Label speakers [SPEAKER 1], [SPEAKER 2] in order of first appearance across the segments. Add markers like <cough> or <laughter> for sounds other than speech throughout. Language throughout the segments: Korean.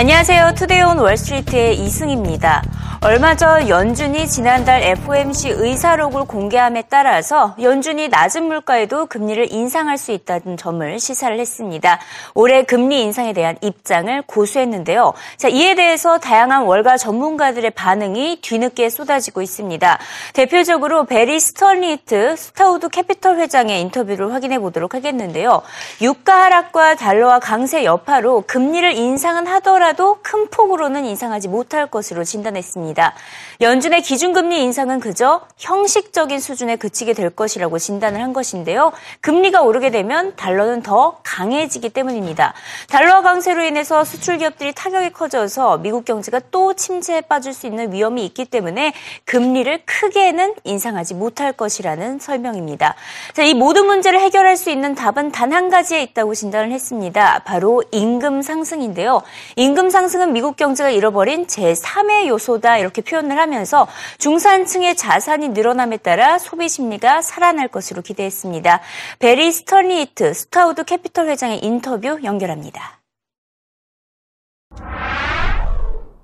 [SPEAKER 1] 안녕하세요. Today on Wall Street의 이승입니다. 얼마 전 연준이 지난달 FOMC 의사록을 공개함에 따라서 연준이 낮은 물가에도 금리를 인상할 수 있다는 점을 시사를 했습니다. 올해 금리 인상에 대한 입장을 고수했는데요. 자, 이에 대해서 다양한 월가 전문가들의 반응이 뒤늦게 쏟아지고 있습니다. 대표적으로 배리 스턴리히트 스타우드 캐피털 회장의 인터뷰를 확인해 보도록 하겠는데요. 유가 하락과 달러와 강세 여파로 금리를 인상은 하더라도 큰 폭으로는 인상하지 못할 것으로 진단했습니다. 있습니다. 연준의 기준금리 인상은 그저 형식적인 수준에 그치게 될 것이라고 진단을 한 것인데요. 금리가 오르게 되면 달러는 더 강해지기 때문입니다. 달러 강세로 인해서 수출 기업들이 타격이 커져서 미국 경제가 또 침체에 빠질 수 있는 위험이 있기 때문에 금리를 크게는 인상하지 못할 것이라는 설명입니다. 자, 이 모든 문제를 해결할 수 있는 답은 단 한 가지에 있다고 진단을 했습니다. 바로 임금 상승인데요. 임금 상승은 미국 경제가 잃어버린 제3의 요소다 이렇게 표현을 하면서 중산층의 자산이 늘어남에 따라 소비 심리가 살아날 것으로 기대했습니다. 배리 스턴리히트 스타우드 캐피털 회장의 인터뷰 연결합니다.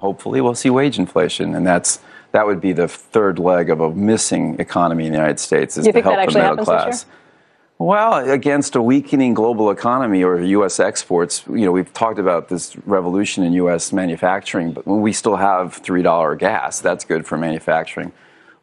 [SPEAKER 2] Hopefully we'll see wage inflation and that's that would be the third leg of a missing economy in the United States is
[SPEAKER 3] to
[SPEAKER 2] help
[SPEAKER 3] the
[SPEAKER 2] middle class. Well, against a weakening global economy or U.S. exports, you know, we've talked about this revolution in U.S. manufacturing, but we still have $3 gas. That's good for manufacturing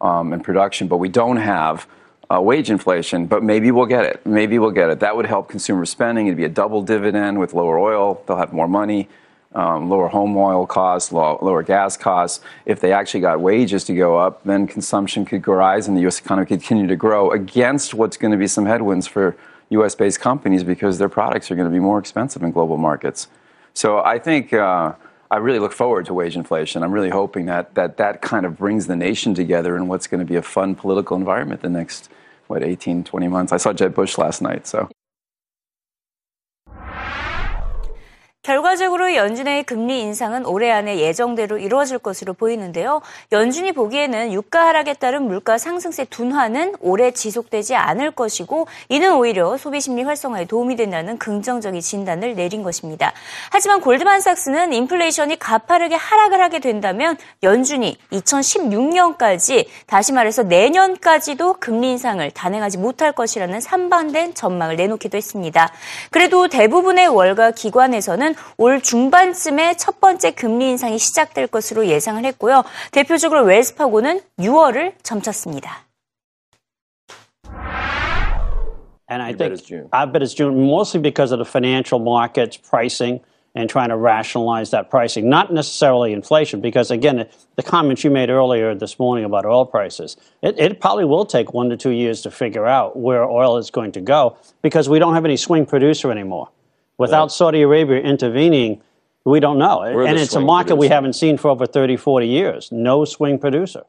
[SPEAKER 2] um, and production, but we don't have uh, wage inflation, but maybe we'll get it. Maybe we'll get it. That would help consumer spending. It'd be a double dividend with lower oil. They'll have more money um, lower home oil costs, low, lower gas costs. If they actually got wages to go up, then consumption could rise and the U.S. economy could continue to grow against what's going to be some headwinds for U.S. based companies because their products are going to be more expensive in global markets. So I think. Uh, I really look forward to wage inflation. I'm really hoping that, that that kind of brings the nation together in what's going to be a fun political environment the next, what, 18, 20 months. I saw Jeb Bush last night, so.
[SPEAKER 1] 결과적으로 연준의 금리 인상은 올해 안에 예정대로 이루어질 것으로 보이는데요. 연준이 보기에는 유가 하락에 따른 물가 상승세 둔화는 올해 지속되지 않을 것이고 이는 오히려 소비 심리 활성화에 도움이 된다는 긍정적인 진단을 내린 것입니다. 하지만 골드만삭스는 인플레이션이 가파르게 하락을 하게 된다면 연준이 2016년까지 다시 말해서 내년까지도 금리 인상을 단행하지 못할 것이라는 산반된 전망을 내놓기도 했습니다. 그래도 대부분의 월가 기관에서는 올 중반쯤에 첫 번째 금리 인상이 시작될 것으로 예상을 했고요. 대표적으로 웰스파고는 6월을 점쳤습니다.
[SPEAKER 4] And I think I bet it's June, mostly because of the financial markets pricing and trying to rationalize that pricing, not necessarily inflation, because again, the comments you made earlier this morning about oil prices, it, it, probably will take one to two years to figure out where oil is going to go because we don't have any swing producer anymore. Without Saudi Arabia intervening, we don't know. and it's a market producer. we haven't seen for over 30, 40 years. No swing producer.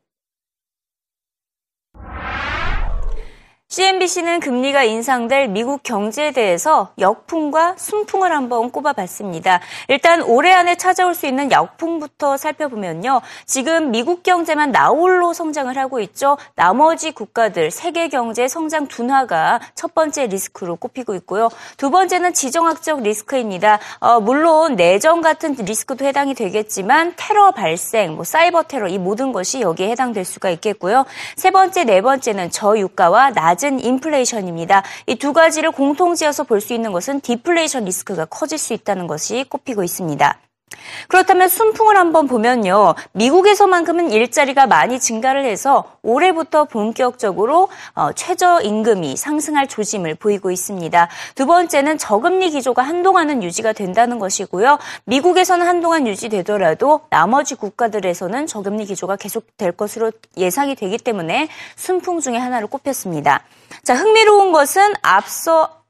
[SPEAKER 1] CNBC는 금리가 인상될 미국 경제에 대해서 역풍과 순풍을 한번 꼽아봤습니다. 일단 올해 안에 찾아올 수 있는 역풍부터 살펴보면요. 지금 미국 경제만 나홀로 성장을 하고 있죠. 나머지 국가들 세계 경제 성장 둔화가 첫 번째 리스크로 꼽히고 있고요. 두 번째는 지정학적 리스크입니다. 어, 물론 내정 같은 리스크도 해당이 되겠지만 테러 발생, 뭐 사이버 테러 이 모든 것이 여기에 해당될 수가 있겠고요. 세 번째, 네 번째는 저유가와 낮은 낮은 인플레이션입니다. 이 두 가지를 공통지어서 볼 수 있는 것은 디플레이션 리스크가 커질 수 있다는 것이 꼽히고 있습니다. 그렇다면 순풍을 한번 보면요. 미국에서만큼은 일자리가 많이 증가를 해서 올해부터 본격적으로 어, 최저임금이 상승할 조짐을 보이고 있습니다. 두 번째는 저금리 기조가 한동안은 유지가 된다는 것이고요. 미국에서는 한동안 유지되더라도 나머지 국가들에서는 저금리 기조가 계속될 것으로 예상이 되기 때문에 순풍 중에 하나를 꼽혔습니다. 자, 흥미로운 것은 앞서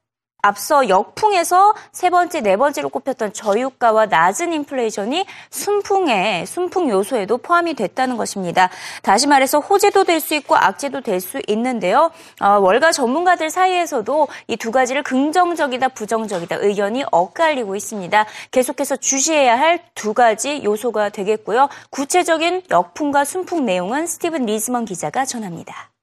[SPEAKER 1] 앞서 역풍에서 세 번째, 네 번째로 꼽혔던 저유가와 낮은 인플레이션이 순풍의 순풍 요소에도 포함이 됐다는 것입니다. 다시 말해서 호재도 될 수 있고 악재도 될 수 있는데요. 어, 월가 전문가들 사이에서도 이 두 가지를 긍정적이다, 부정적이다 의견이 엇갈리고 있습니다. 계속해서 주시해야 할 두 가지 요소가 되겠고요. 구체적인 역풍과 순풍 내용은 스티븐 리즈먼 기자가 전합니다.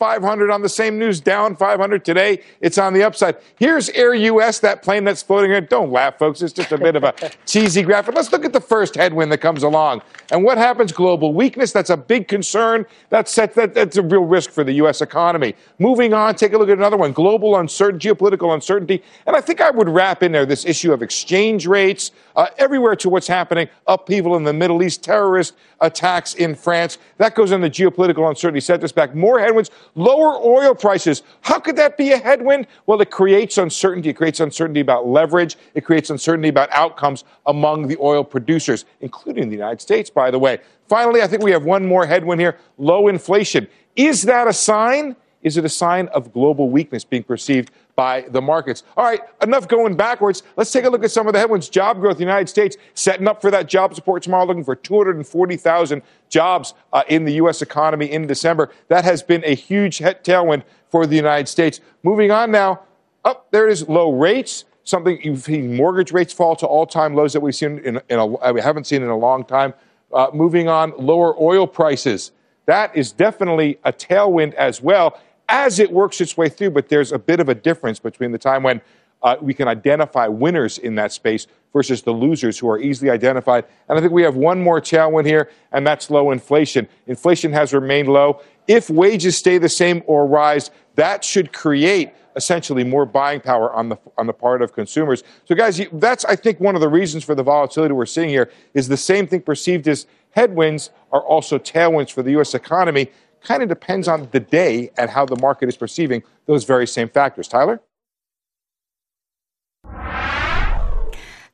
[SPEAKER 3] 500 on the same news, down 500 today. It's on the upside. Here's Air US, that plane that's floating here. Don't laugh, folks. It's just a bit of a <laughs> cheesy graphic. Let's look at the first headwind that comes along. And what happens? Global weakness. That's a big concern. That's, that, that's a real risk for the U.S. economy. Moving on, take a look at another one global uncertainty, geopolitical uncertainty. And I think I would wrap in there this issue of exchange rates, uh, everywhere to what's happening, upheaval in the Middle East, terrorist attacks in France. That goes on the geopolitical uncertainty, set this back. More headwinds, lower oil prices. How could that be a headwind? Well, it creates uncertainty. It creates uncertainty about leverage. It creates uncertainty about outcomes among the oil producers, including the United States, by the way. Finally, I think we have one more headwind here low inflation. Is that a sign? Is it a sign of global weakness being perceived by the markets? All right, enough going backwards. Let's take a look at some of the headwinds. Job growth in the United States setting up for that job support tomorrow, looking for 240,000 jobs uh, in the U.S. economy in December. That has been a huge tailwind for the United States. Moving on now. Up oh, there it is, low rates something you've seen mortgage rates fall to all-time lows that we've seen in, in a, we haven't seen in a long time. Uh, moving on, lower oil prices. That is definitely a tailwind as well as it works its way through. But there's a bit of a difference between the time when uh, we can identify winners in that space versus the losers who are easily identified. And I think we have one more tailwind here, and that's low inflation. Inflation has remained low. If wages stay the same or rise, that should create essentially more buying power on the on the part of consumers. So, guys, that's I think one of the reasons for the volatility we're seeing here is the same thing perceived as headwinds are also tailwinds for the U.S. economy. Kind of depends on the day and how the market is perceiving those very same factors. Tyler.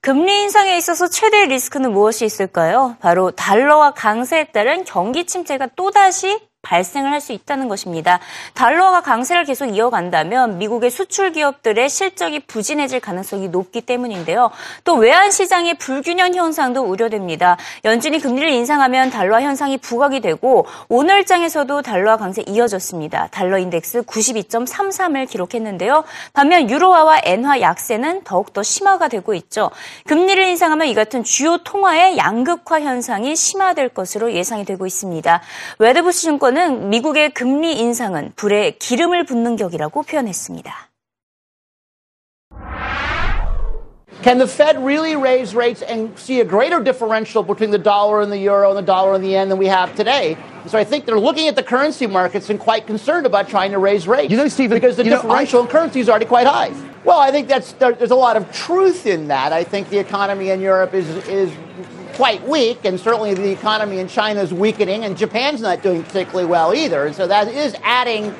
[SPEAKER 1] 금리 인상에 있어서 최대 리스크는 무엇이 있을까요? 바로 달러와 강세에 따른 경기 침체가 또다시 발생을 할 수 있다는 것입니다. 달러가 강세를 계속 이어간다면 미국의 수출 기업들의 실적이 부진해질 가능성이 높기 때문인데요. 또 외환 시장의 불균형 현상도 우려됩니다. 연준이 금리를 인상하면 달러 현상이 부각이 되고 오늘장에서도 달러와 강세 이어졌습니다. 달러 인덱스 92.33을 기록했는데요. 반면 유로화와 엔화 약세는 더욱더 심화가 되고 있죠. 금리를 인상하면 이 같은 주요 통화의 양극화 현상이 심화될 것으로 예상이 되고 있습니다. 웨드부시 증권은 연준은 미국의 금리 인상은 불에 기름을 붓는 격이라고 표현했습니다.
[SPEAKER 5] Can the Fed really raise rates and see a greater differential between the dollar and the euro and the dollar and the yen than we have today? So I think they're looking at the currency markets and quite concerned about trying to raise rates.
[SPEAKER 6] You know, Stephen,
[SPEAKER 5] because the differential know, I... in currency is already quite high. Well, I think that's there, there's a lot of truth in that. I think the economy in Europe is is quite weak, and certainly the economy in China is weakening, and Japan's not doing particularly well either. And so that is adding,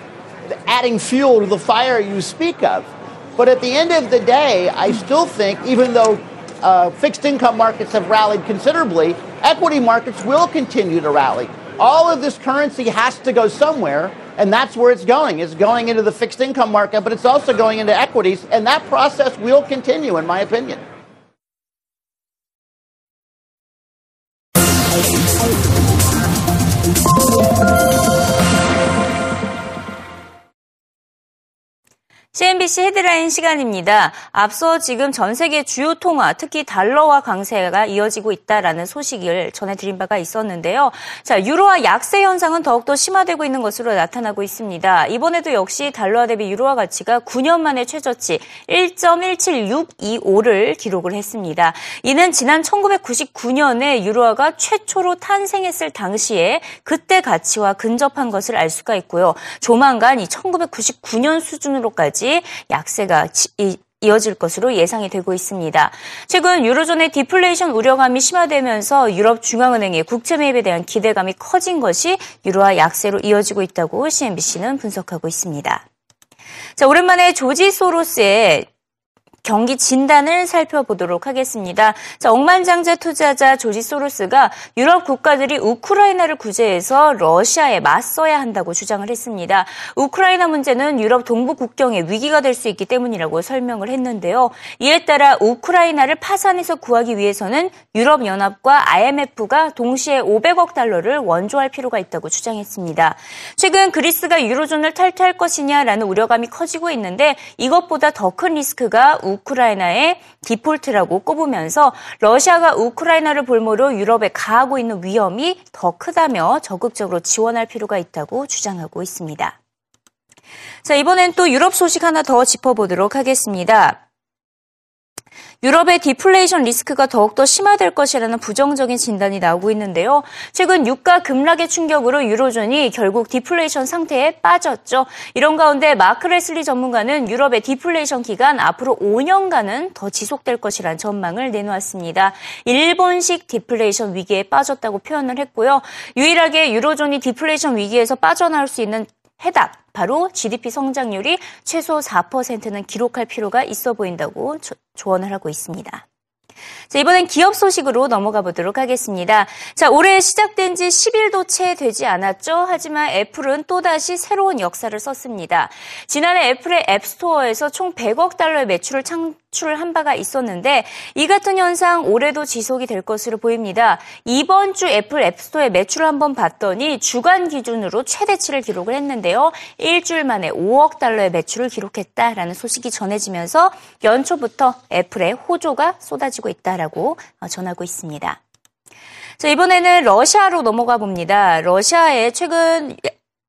[SPEAKER 5] adding fuel to the fire you speak of. But at the end of the day, I still think, even though uh, fixed income markets have rallied considerably, equity markets will continue to rally. All of this currency has to go somewhere, and that's where it's going. It's going into the fixed income market, but it's also going into equities, and that process will continue, in my opinion.
[SPEAKER 1] CNBC 헤드라인 시간입니다. 앞서 지금 전 세계 주요 통화, 특히 달러와 강세가 이어지고 있다라는 소식을 전해드린 바가 있었는데요. 자, 유로화 약세 현상은 더욱더 심화되고 있는 것으로 나타나고 있습니다. 이번에도 역시 달러와 대비 유로화 가치가 9년 만에 최저치 1.17625를 기록을 했습니다. 이는 지난 1999년에 유로화가 최초로 탄생했을 당시에 그때 가치와 근접한 것을 알 수가 있고요. 조만간 이 1999년 수준으로까지 때까지 약세가 이어질 것으로 예상이 되고 있습니다. 최근 유로존의 디플레이션 우려감이 심화되면서 유럽 중앙은행의 국채 매입에 대한 기대감이 커진 것이 유로화 약세로 이어지고 있다고 CNBC는 분석하고 있습니다. 자, 오랜만에 조지 소로스의 경기 진단을 살펴보도록 하겠습니다. 자, 억만장자 투자자 조지 소로스가 유럽 국가들이 우크라이나를 구제해서 러시아에 맞서야 한다고 주장을 했습니다. 우크라이나 문제는 유럽 동부 국경의 위기가 될 수 있기 때문이라고 설명을 했는데요. 이에 따라 우크라이나를 파산해서 구하기 위해서는 유럽 연합과 IMF가 동시에 500억 달러를 원조할 필요가 있다고 주장했습니다. 최근 그리스가 유로존을 탈퇴할 것이냐라는 우려감이 커지고 있는데 이것보다 더 큰 리스크가 우 우크라이나의 디폴트라고 꼽으면서 러시아가 우크라이나를 볼모로 유럽에 가하고 있는 위험이 더 크다며 적극적으로 지원할 필요가 있다고 주장하고 있습니다. 자, 이번엔 또 유럽 소식 하나 더 짚어보도록 하겠습니다. 유럽의 디플레이션 리스크가 더욱더 심화될 것이라는 부정적인 진단이 나오고 있는데요. 최근 유가 급락의 충격으로 유로존이 결국 디플레이션 상태에 빠졌죠. 이런 가운데 마크 레슬리 전문가는 유럽의 디플레이션 기간 앞으로 5년간은 더 지속될 것이란 전망을 내놓았습니다. 일본식 디플레이션 위기에 빠졌다고 표현을 했고요. 유일하게 유로존이 디플레이션 위기에서 빠져나올 수 있는 해답, 바로 GDP 성장률이 최소 4%는 기록할 필요가 있어 보인다고 조언을 하고 있습니다. 자, 이번엔 기업 소식으로 넘어가 보도록 하겠습니다. 자, 올해 시작된 지 10일도 채 되지 않았죠. 하지만 애플은 또다시 새로운 역사를 썼습니다. 지난해 애플의 앱스토어에서 총 100억 달러의 매출을 창출한 바가 있었는데 이 같은 현상 올해도 지속이 될 것으로 보입니다. 이번 주 애플 앱스토어의 매출을 한번 봤더니 주간 기준으로 최대치를 기록을 했는데요. 일주일 만에 5억 달러의 매출을 기록했다라는 소식이 전해지면서 연초부터 애플의 호조가 쏟아지고 있다. 있다라고 어, 전하고 있습니다. 자, 이번에는 러시아로 넘어가 봅니다. 러시아의 최근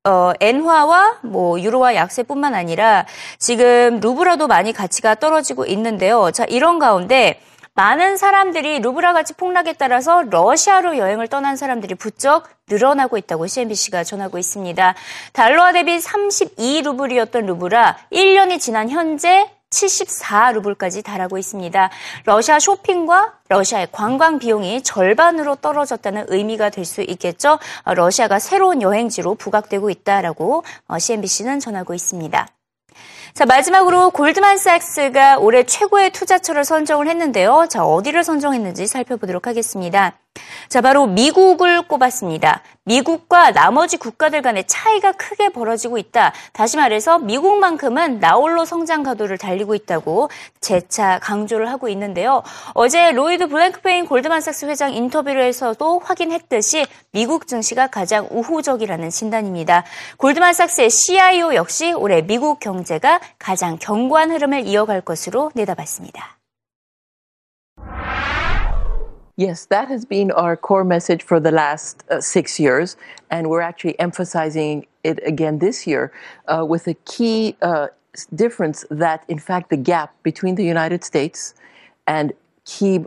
[SPEAKER 1] 어, 엔화와 뭐 유로화 약세뿐만 아니라 지금 루브라도 많이 가치가 떨어지고 있는데요. 자, 이런 가운데 많은 사람들이 루브라 가치 폭락에 따라서 러시아로 여행을 떠난 사람들이 부쩍 늘어나고 있다고 CNBC가 전하고 있습니다. 달러화 대비 32루블이었던 루브라 1년이 지난 현재 74루블까지 달하고 있습니다. 러시아 쇼핑과 러시아의 관광 비용이 절반으로 떨어졌다는 의미가 될 수 있겠죠. 어, 러시아가 새로운 여행지로 부각되고 있다라고 CNBC는 어, 전하고 있습니다. 자, 마지막으로 골드만삭스가 올해 최고의 투자처를 선정을 했는데요. 자, 어디를 선정했는지 살펴보도록 하겠습니다. 자, 바로 미국을 꼽았습니다. 미국과 나머지 국가들 간의 차이가 크게 벌어지고 있다. 다시 말해서 미국만큼은 나홀로 성장 가도를 달리고 있다고 재차 강조를 하고 있는데요. 어제 로이드 블랭크페인 골드만삭스 회장 인터뷰에서도 확인했듯이 미국 증시가 가장 우호적이라는 진단입니다. 골드만삭스의 CIO 역시 올해 미국 경제가 가장 견고한 흐름을 이어갈 것으로 내다봤습니다.
[SPEAKER 6] Yes, that has been our core message for the last uh, six years, and we're actually emphasizing it again this year uh, with a key uh, difference that, in fact, the gap between the United States and key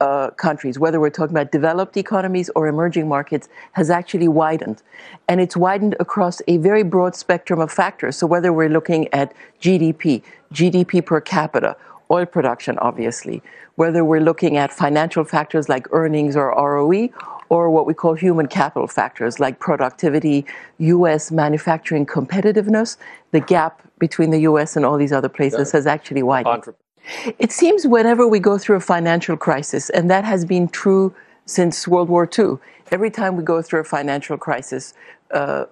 [SPEAKER 6] uh, countries, whether we're talking about developed economies or emerging markets, has actually widened. And it's widened across a very broad spectrum of factors. So, whether we're looking at GDP, GDP per capita, oil production, obviously, whether we're looking at financial factors like earnings or ROE, or what we call human capital factors like productivity, US manufacturing competitiveness, the gap between the US and all these other places has actually widened. It seems whenever we go through a financial crisis, and that has been true since World War II, every time we go through a financial crisis, uh,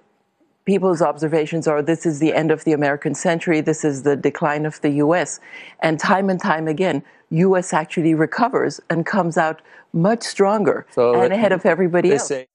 [SPEAKER 6] people's observations are this is the end of the American century, this is the decline of the US. And time and time again, US actually recovers and comes out much stronger so and ahead of everybody else. Say-